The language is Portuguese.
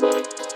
Música